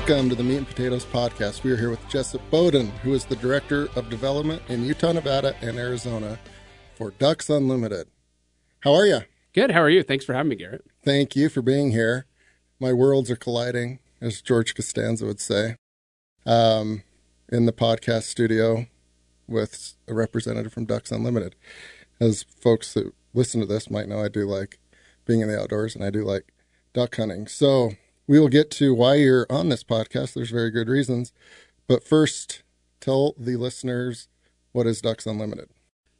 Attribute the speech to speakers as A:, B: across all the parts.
A: Welcome to the Meat and Potatoes Podcast. We are here with Jessup Bowden, who is the Director of Development in Utah, Nevada, and Arizona for Ducks Unlimited. How are you?
B: Good. How are you? Thanks for having me, Garrett.
A: Thank you for being here. My worlds are colliding, as George Costanza would say, um, in the podcast studio with a representative from Ducks Unlimited. As folks that listen to this might know, I do like being in the outdoors and I do like duck hunting. So we will get to why you're on this podcast. There's very good reasons. But first, tell the listeners what is Ducks Unlimited.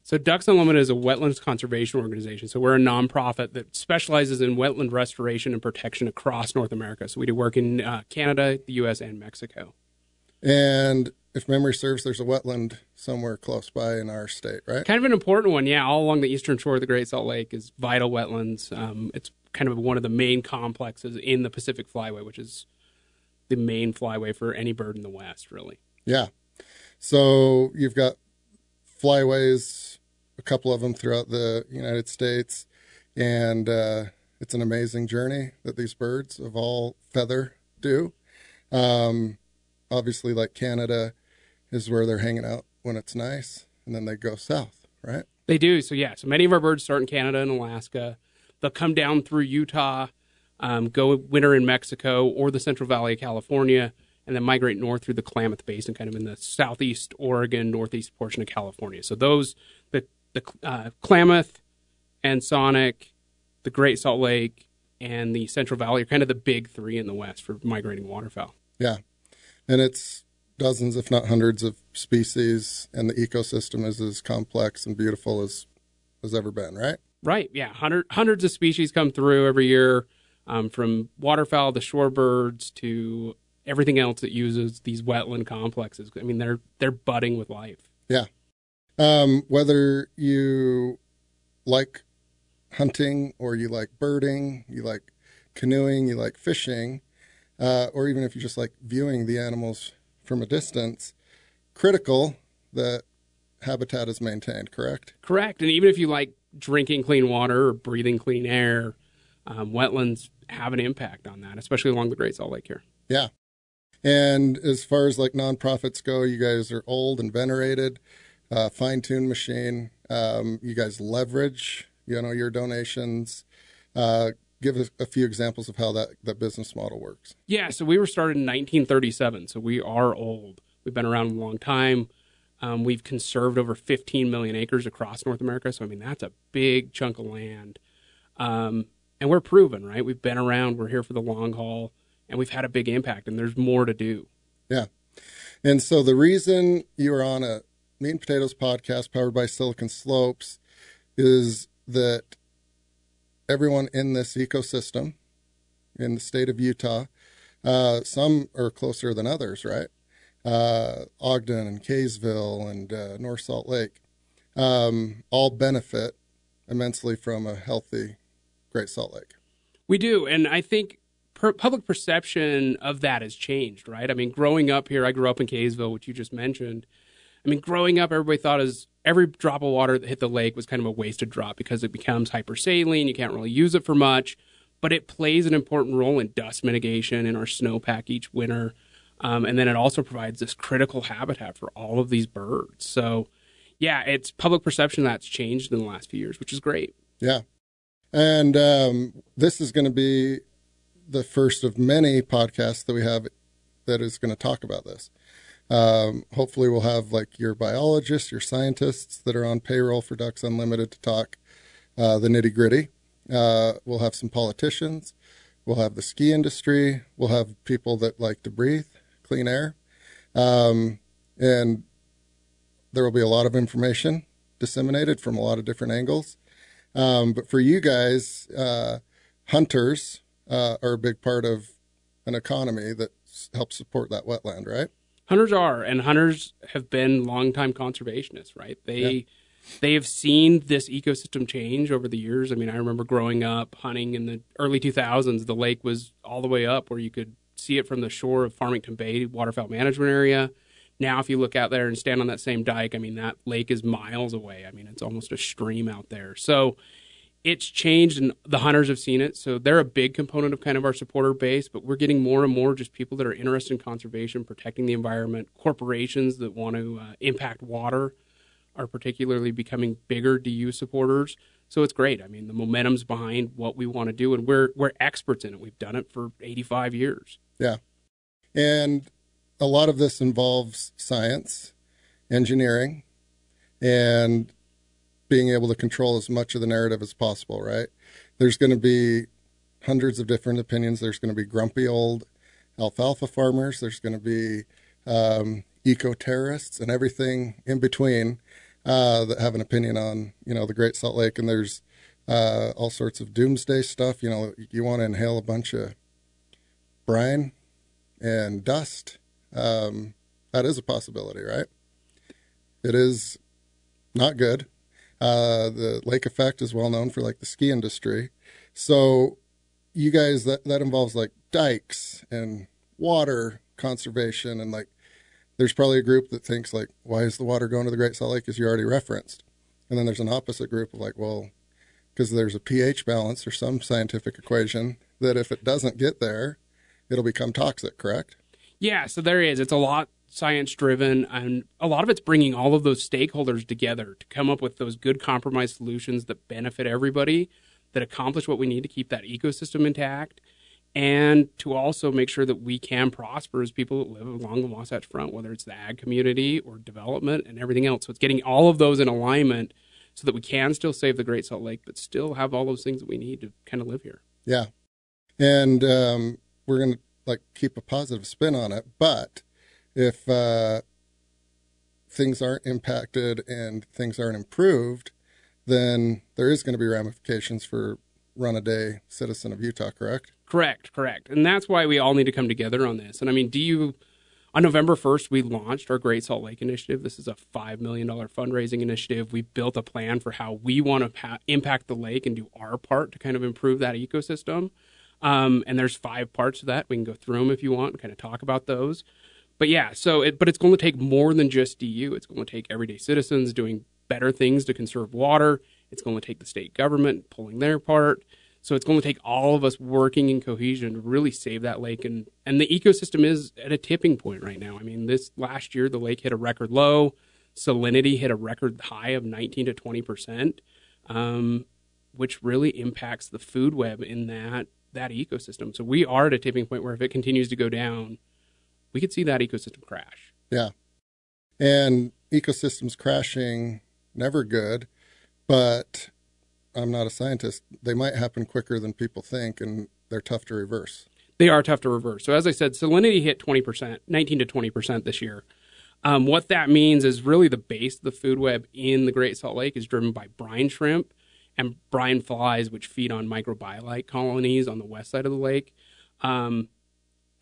B: So, Ducks Unlimited is a wetlands conservation organization. So, we're a nonprofit that specializes in wetland restoration and protection across North America. So, we do work in uh, Canada, the U.S., and Mexico.
A: And if memory serves, there's a wetland somewhere close by in our state, right?
B: Kind of an important one, yeah. All along the eastern shore of the Great Salt Lake is vital wetlands. Um, it's kind of one of the main complexes in the Pacific Flyway, which is the main flyway for any bird in the West, really.
A: Yeah. So you've got flyways, a couple of them throughout the United States, and uh, it's an amazing journey that these birds of all feather do. Um, obviously, like Canada is where they're hanging out when it's nice, and then they go south, right?
B: They do. So, yeah. So many of our birds start in Canada and Alaska. They'll come down through Utah, um, go winter in Mexico or the Central Valley of California, and then migrate north through the Klamath Basin, kind of in the southeast Oregon, northeast portion of California. So those the the uh, Klamath and Sonic, the Great Salt Lake, and the Central Valley are kind of the big three in the West for migrating waterfowl.
A: Yeah, and it's dozens, if not hundreds, of species, and the ecosystem is as complex and beautiful as has ever been. Right.
B: Right. Yeah. Hundred, hundreds of species come through every year, um, from waterfowl to shorebirds to everything else that uses these wetland complexes. I mean, they're they're budding with life.
A: Yeah. Um, whether you like hunting or you like birding, you like canoeing, you like fishing, uh, or even if you're just like viewing the animals from a distance, critical that habitat is maintained, correct?
B: Correct. And even if you like drinking clean water or breathing clean air, um, wetlands have an impact on that, especially along the Great Salt Lake here.
A: Yeah. And as far as like nonprofits go, you guys are old and venerated, uh, fine tuned machine. Um, you guys leverage, you know, your donations. Uh, give us a few examples of how that, that business model works.
B: Yeah. So we were started in 1937. So we are old. We've been around a long time. Um, we've conserved over 15 million acres across North America. So, I mean, that's a big chunk of land. Um, and we're proven, right? We've been around, we're here for the long haul, and we've had a big impact, and there's more to do.
A: Yeah. And so, the reason you are on a Meat and Potatoes podcast powered by Silicon Slopes is that everyone in this ecosystem in the state of Utah, uh, some are closer than others, right? uh, Ogden and Kaysville and uh, North Salt Lake um, all benefit immensely from a healthy Great Salt Lake.
B: We do, and I think per- public perception of that has changed, right? I mean, growing up here, I grew up in Kaysville, which you just mentioned. I mean, growing up, everybody thought as every drop of water that hit the lake was kind of a wasted drop because it becomes hypersaline. You can't really use it for much, but it plays an important role in dust mitigation in our snowpack each winter. Um, and then it also provides this critical habitat for all of these birds. So, yeah, it's public perception that's changed in the last few years, which is great.
A: Yeah. And um, this is going to be the first of many podcasts that we have that is going to talk about this. Um, hopefully, we'll have like your biologists, your scientists that are on payroll for Ducks Unlimited to talk uh, the nitty gritty. Uh, we'll have some politicians. We'll have the ski industry. We'll have people that like to breathe clean air. Um, and there will be a lot of information disseminated from a lot of different angles. Um, but for you guys, uh, hunters uh, are a big part of an economy that helps support that wetland, right?
B: Hunters are, and hunters have been longtime conservationists, right? They yeah. they have seen this ecosystem change over the years. I mean, I remember growing up hunting in the early 2000s. The lake was all the way up where you could see it from the shore of Farmington Bay waterfowl management area. Now, if you look out there and stand on that same dike, I mean, that lake is miles away. I mean, it's almost a stream out there. So it's changed and the hunters have seen it. So they're a big component of kind of our supporter base, but we're getting more and more just people that are interested in conservation, protecting the environment. Corporations that want to uh, impact water are particularly becoming bigger DU supporters. So it's great. I mean, the momentum's behind what we want to do, and we're we're experts in it. We've done it for 85 years.
A: Yeah, and a lot of this involves science, engineering, and being able to control as much of the narrative as possible, right? There's going to be hundreds of different opinions. There's going to be grumpy old alfalfa farmers. There's going to be um, eco terrorists and everything in between uh, that have an opinion on, you know, the Great Salt Lake. And there's uh, all sorts of doomsday stuff. You know, you want to inhale a bunch of brine and dust. Um, that is a possibility, right? It is not good. Uh, the lake effect is well known for like the ski industry. So you guys that that involves like dikes and water conservation and like there's probably a group that thinks like why is the water going to the Great Salt Lake as you already referenced. And then there's an opposite group of like well because there's a pH balance or some scientific equation that if it doesn't get there it'll become toxic, correct?
B: Yeah, so there is. It's a lot science driven and a lot of it's bringing all of those stakeholders together to come up with those good compromise solutions that benefit everybody that accomplish what we need to keep that ecosystem intact and to also make sure that we can prosper as people that live along the Wasatch Front, whether it's the ag community or development and everything else. So it's getting all of those in alignment so that we can still save the Great Salt Lake, but still have all those things that we need to kind of live here.
A: Yeah. And um, we're going to like keep a positive spin on it, but if uh, things aren't impacted and things aren't improved, then there is going to be ramifications for run a day citizen of Utah, correct?
B: Correct, correct. And that's why we all need to come together on this. And I mean, DU on November 1st, we launched our Great Salt Lake Initiative. This is a $5 million fundraising initiative. We built a plan for how we want to pa- impact the lake and do our part to kind of improve that ecosystem. Um, and there's five parts to that. We can go through them if you want and kind of talk about those but yeah, so it, but it's going to take more than just DU. It's going to take everyday citizens doing better things to conserve water. It's going to take the state government pulling their part. So it's going to take all of us working in cohesion to really save that lake. And, and the ecosystem is at a tipping point right now. I mean, this last year, the lake hit a record low. Salinity hit a record high of 19 to 20%, um, which really impacts the food web in that, that ecosystem. So we are at a tipping point where if it continues to go down, we could see that ecosystem crash.
A: Yeah. And ecosystems crashing, never good, but I'm not a scientist. They might happen quicker than people think, and they're tough to reverse.
B: They are tough to reverse. So, as I said, salinity hit 20%, 19 to 20% this year. Um, what that means is really the base of the food web in the Great Salt Lake is driven by brine shrimp and brine flies, which feed on microbialite colonies on the west side of the lake. Um,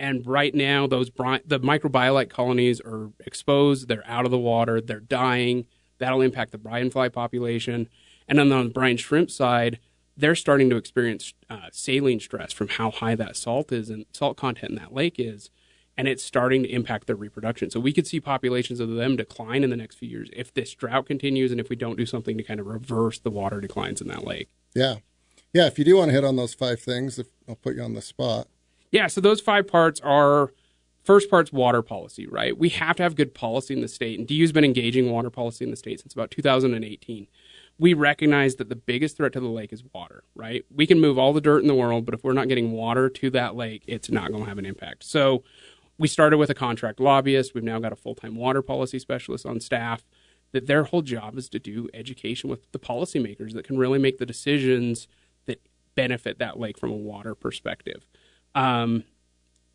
B: and right now those bri- the microbialite colonies are exposed they're out of the water they're dying. That'll impact the brine fly population. And then on the brine shrimp side they're starting to experience uh, saline stress from how high that salt is and salt content in that lake is and it's starting to impact their reproduction. So we could see populations of them decline in the next few years if this drought continues and if we don't do something to kind of reverse the water declines in that lake.
A: Yeah. Yeah if you do want to hit on those five things if i'll put you on the spot
B: yeah, so those five parts are first part's water policy, right? We have to have good policy in the state, and DU's been engaging water policy in the state since about 2018. We recognize that the biggest threat to the lake is water, right? We can move all the dirt in the world, but if we're not getting water to that lake, it's not going to have an impact. So we started with a contract lobbyist. We've now got a full time water policy specialist on staff. That their whole job is to do education with the policymakers that can really make the decisions that benefit that lake from a water perspective. Um,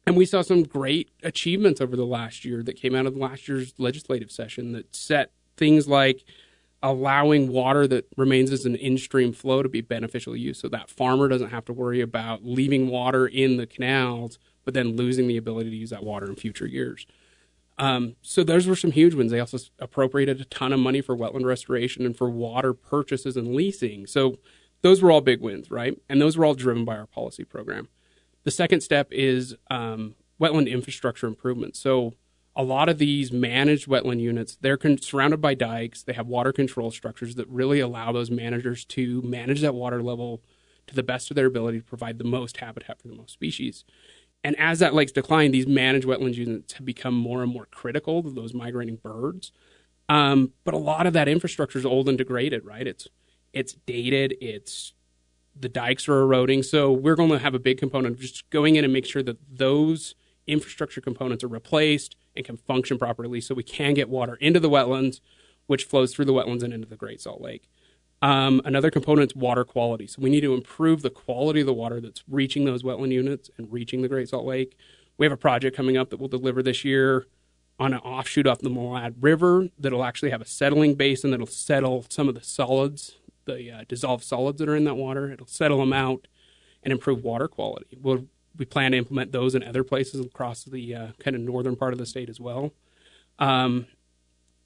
B: and we saw some great achievements over the last year that came out of last year's legislative session that set things like allowing water that remains as an in-stream flow to be beneficial use so that farmer doesn't have to worry about leaving water in the canals but then losing the ability to use that water in future years. Um, so those were some huge wins they also appropriated a ton of money for wetland restoration and for water purchases and leasing. So those were all big wins right? And those were all driven by our policy program the second step is um, wetland infrastructure improvement. So a lot of these managed wetland units, they're con- surrounded by dikes. They have water control structures that really allow those managers to manage that water level to the best of their ability to provide the most habitat for the most species. And as that lake's decline, these managed wetland units have become more and more critical to those migrating birds. Um, but a lot of that infrastructure is old and degraded, right? It's it's dated. It's the dikes are eroding. So we're going to have a big component of just going in and make sure that those infrastructure components are replaced and can function properly so we can get water into the wetlands, which flows through the wetlands and into the Great Salt Lake. Um, another component is water quality. So we need to improve the quality of the water that's reaching those wetland units and reaching the Great Salt Lake. We have a project coming up that we'll deliver this year on an offshoot off the Malad River that'll actually have a settling basin that'll settle some of the solids, the uh, dissolved solids that are in that water. It'll settle them out and improve water quality. We'll we plan to implement those in other places across the uh, kind of northern part of the state as well. Um,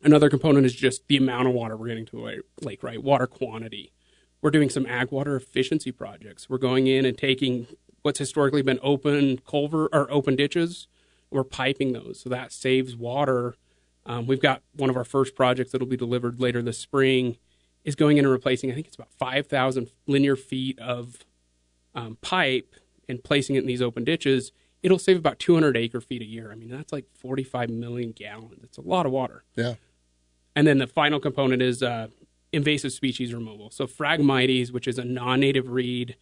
B: another component is just the amount of water we're getting to the lake, right? Water quantity. We're doing some ag water efficiency projects. We're going in and taking what's historically been open culvert or open ditches. We're piping those, so that saves water. Um, we've got one of our first projects that'll be delivered later this spring is going in and replacing. I think it's about five thousand linear feet of um, pipe and placing it in these open ditches, it'll save about 200 acre feet a year. I mean, that's like 45 million gallons. It's a lot of water.
A: Yeah.
B: And then the final component is uh, invasive species removal. So Phragmites, which is a non-native reed,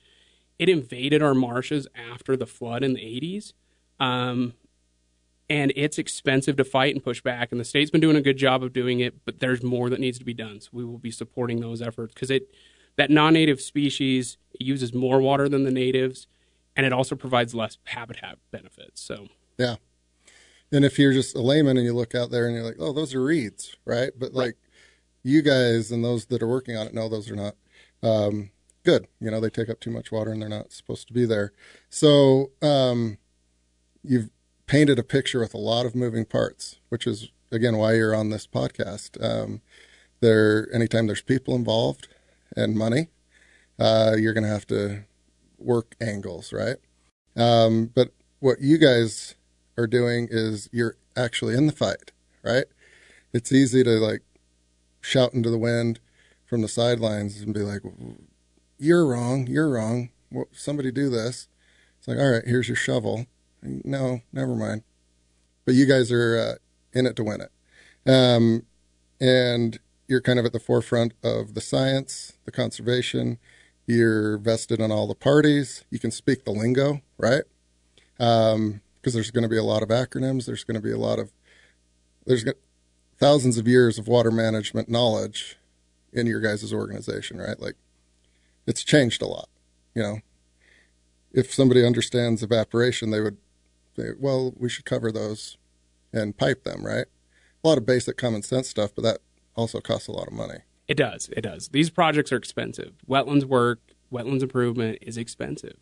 B: it invaded our marshes after the flood in the 80s. Um, and it's expensive to fight and push back. And the state's been doing a good job of doing it, but there's more that needs to be done. So we will be supporting those efforts because it that non-native species uses more water than the natives and it also provides less habitat benefits. So
A: yeah, and if you're just a layman and you look out there and you're like, oh, those are reeds, right? But like right. you guys and those that are working on it know those are not um, good. You know, they take up too much water and they're not supposed to be there. So um, you've painted a picture with a lot of moving parts, which is again why you're on this podcast. Um, there, anytime there's people involved and money, uh, you're going to have to work angles, right? Um, but what you guys are doing is you're actually in the fight, right? It's easy to like shout into the wind from the sidelines and be like, "You're wrong. You're wrong. Somebody do this." It's like, "All right, here's your shovel." No, never mind. But you guys are uh, in it to win it, um, and you're kind of at the forefront of the science, the conservation, you're vested in all the parties. You can speak the lingo, right? Because um, there's going to be a lot of acronyms. There's going to be a lot of there's thousands of years of water management knowledge in your guys' organization, right? Like it's changed a lot. You know, if somebody understands evaporation, they would well, we should cover those and pipe them, right? A lot of basic common sense stuff, but that also costs a lot of money.
B: It does. It does. These projects are expensive. Wetlands work, wetlands improvement is expensive.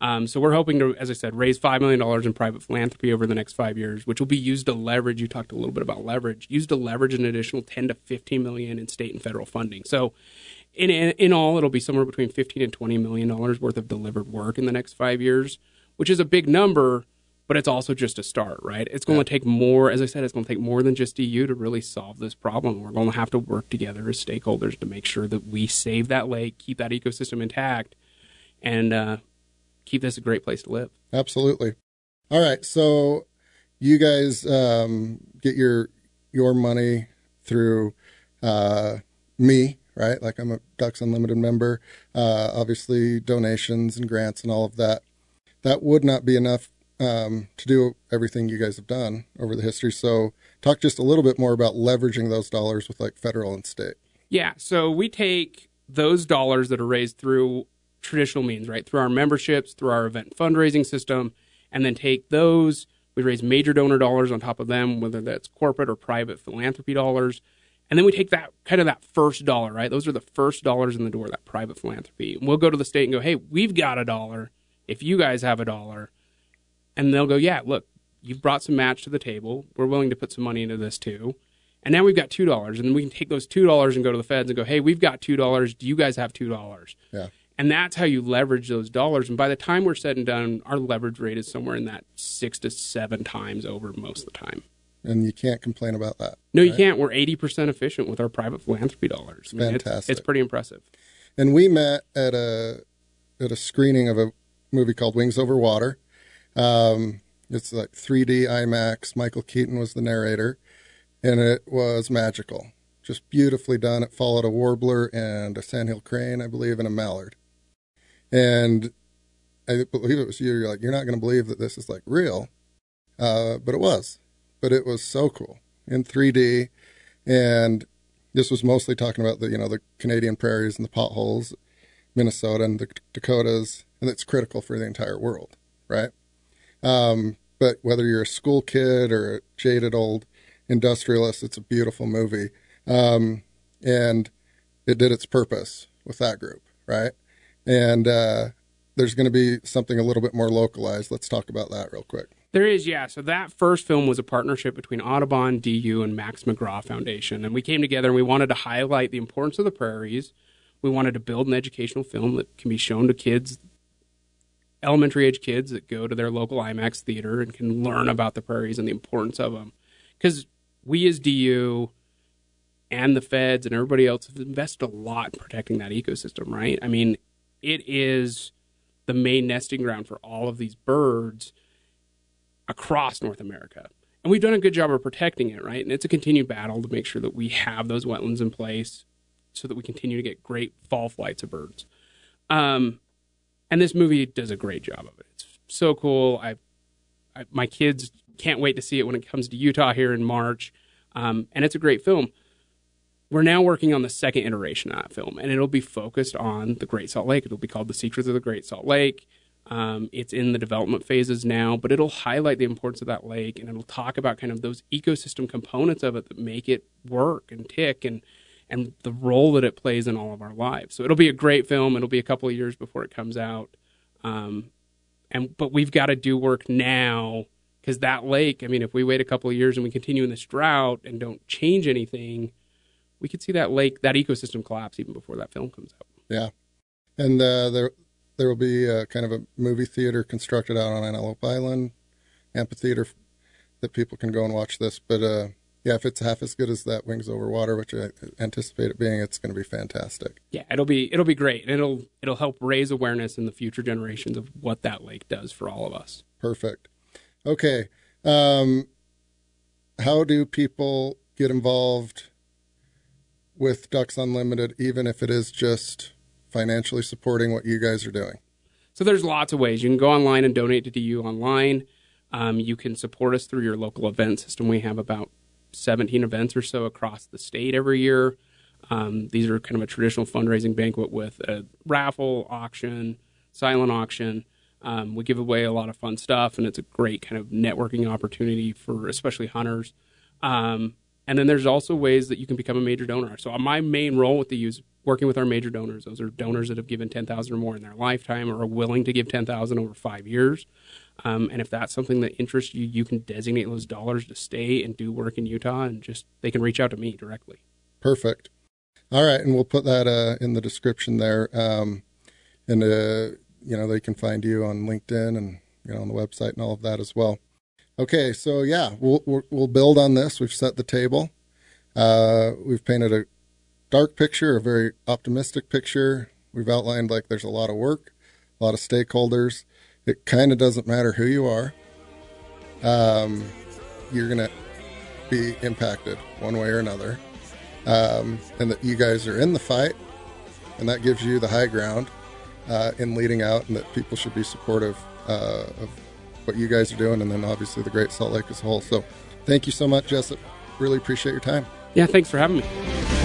B: Um, so we're hoping to, as I said, raise five million dollars in private philanthropy over the next five years, which will be used to leverage. You talked a little bit about leverage. Used to leverage an additional ten to fifteen million in state and federal funding. So, in in, in all, it'll be somewhere between fifteen and twenty million dollars worth of delivered work in the next five years, which is a big number but it's also just a start, right? It's going yeah. to take more, as I said, it's going to take more than just DU to really solve this problem. We're going to have to work together as stakeholders to make sure that we save that lake, keep that ecosystem intact, and uh, keep this a great place to live.
A: Absolutely. All right, so you guys um, get your your money through uh, me, right? Like I'm a Ducks Unlimited member. Uh, obviously, donations and grants and all of that. That would not be enough um, to do everything you guys have done over the history. So, talk just a little bit more about leveraging those dollars with like federal and state.
B: Yeah. So, we take those dollars that are raised through traditional means, right? Through our memberships, through our event fundraising system, and then take those. We raise major donor dollars on top of them, whether that's corporate or private philanthropy dollars. And then we take that kind of that first dollar, right? Those are the first dollars in the door, that private philanthropy. And we'll go to the state and go, hey, we've got a dollar. If you guys have a dollar, and they'll go, yeah, look, you've brought some match to the table. We're willing to put some money into this too. And now we've got two dollars, and we can take those two dollars and go to the feds and go, hey, we've got two dollars. Do you guys have two dollars?
A: Yeah.
B: And that's how you leverage those dollars. And by the time we're said and done, our leverage rate is somewhere in that six to seven times over most of the time.
A: and you can't complain about that.
B: No, you can't. We're 80% efficient with our private philanthropy dollars. I mean, it's-
A: Fantastic.
B: It's, pretty impressive.
A: And we met at a at a screening of a movie called Wings Over Water. Um, it's like 3D IMAX. Michael Keaton was the narrator, and it was magical. Just beautifully done. It followed a warbler and a sandhill crane, I believe, and a mallard. And I believe it was you. You're like, you're not going to believe that this is like real, uh, but it was. But it was so cool in 3D, and this was mostly talking about the you know the Canadian prairies and the potholes, Minnesota and the Dakotas, and it's critical for the entire world, right? Um, but whether you're a school kid or a jaded old industrialist, it's a beautiful movie, um, and it did its purpose with that group, right? And uh, there's going to be something a little bit more localized. Let's talk about that real quick.
B: There is, yeah. So that first film was a partnership between Audubon, DU, and Max McGraw Foundation. And we came together and we wanted to highlight the importance of the prairies. We wanted to build an educational film that can be shown to kids, elementary age kids that go to their local IMAX theater and can learn about the prairies and the importance of them. Because we as DU and the feds and everybody else have invested a lot in protecting that ecosystem, right? I mean, it is the main nesting ground for all of these birds across North America. And we've done a good job of protecting it, right? And it's a continued battle to make sure that we have those wetlands in place so that we continue to get great fall flights of birds. Um, and this movie does a great job of it. It's so cool. I, I my kids can't wait to see it when it comes to Utah here in March. Um, and it's a great film. We're now working on the second iteration of that film, and it'll be focused on the Great Salt Lake. It'll be called The Secrets of the Great Salt Lake. Um, it's in the development phases now, but it'll highlight the importance of that lake and it'll talk about kind of those ecosystem components of it that make it work and tick and and the role that it plays in all of our lives. So it'll be a great film. It'll be a couple of years before it comes out, um, and but we've got to do work now because that lake. I mean, if we wait a couple of years and we continue in this drought and don't change anything, we could see that lake, that ecosystem collapse even before that film comes out.
A: Yeah, and uh, there there will be a, kind of a movie theater constructed out on Antelope Island, amphitheater that people can go and watch this. But uh, yeah, if it's half as good as that Wings Over Water, which I anticipate it being, it's going to be fantastic.
B: Yeah, it'll be it'll be great, and it'll it'll help raise awareness in the future generations of what that lake does for all of us.
A: Perfect. Okay, um, how do people get involved with Ducks Unlimited, even if it is just financially supporting what you guys are doing?
B: So there's lots of ways. You can go online and donate to DU online. Um, you can support us through your local event system. We have about 17 events or so across the state every year. Um, these are kind of a traditional fundraising banquet with a raffle, auction, silent auction. Um, we give away a lot of fun stuff, and it's a great kind of networking opportunity for especially hunters. Um, and then there's also ways that you can become a major donor. So my main role with DU's working with our major donors. Those are donors that have given ten thousand or more in their lifetime, or are willing to give ten thousand over five years. Um, and if that's something that interests you, you can designate those dollars to stay and do work in Utah, and just they can reach out to me directly.
A: Perfect. All right, and we'll put that uh, in the description there. Um, and uh, you know they can find you on LinkedIn and you know on the website and all of that as well. Okay, so yeah, we'll we'll build on this. We've set the table. Uh, we've painted a dark picture, a very optimistic picture. We've outlined like there's a lot of work, a lot of stakeholders. It kind of doesn't matter who you are. Um, you're gonna be impacted one way or another, um, and that you guys are in the fight, and that gives you the high ground uh, in leading out, and that people should be supportive uh, of what you guys are doing, and then obviously the Great Salt Lake as a whole. So, thank you so much, Jessup. Really appreciate your time.
B: Yeah, thanks for having me.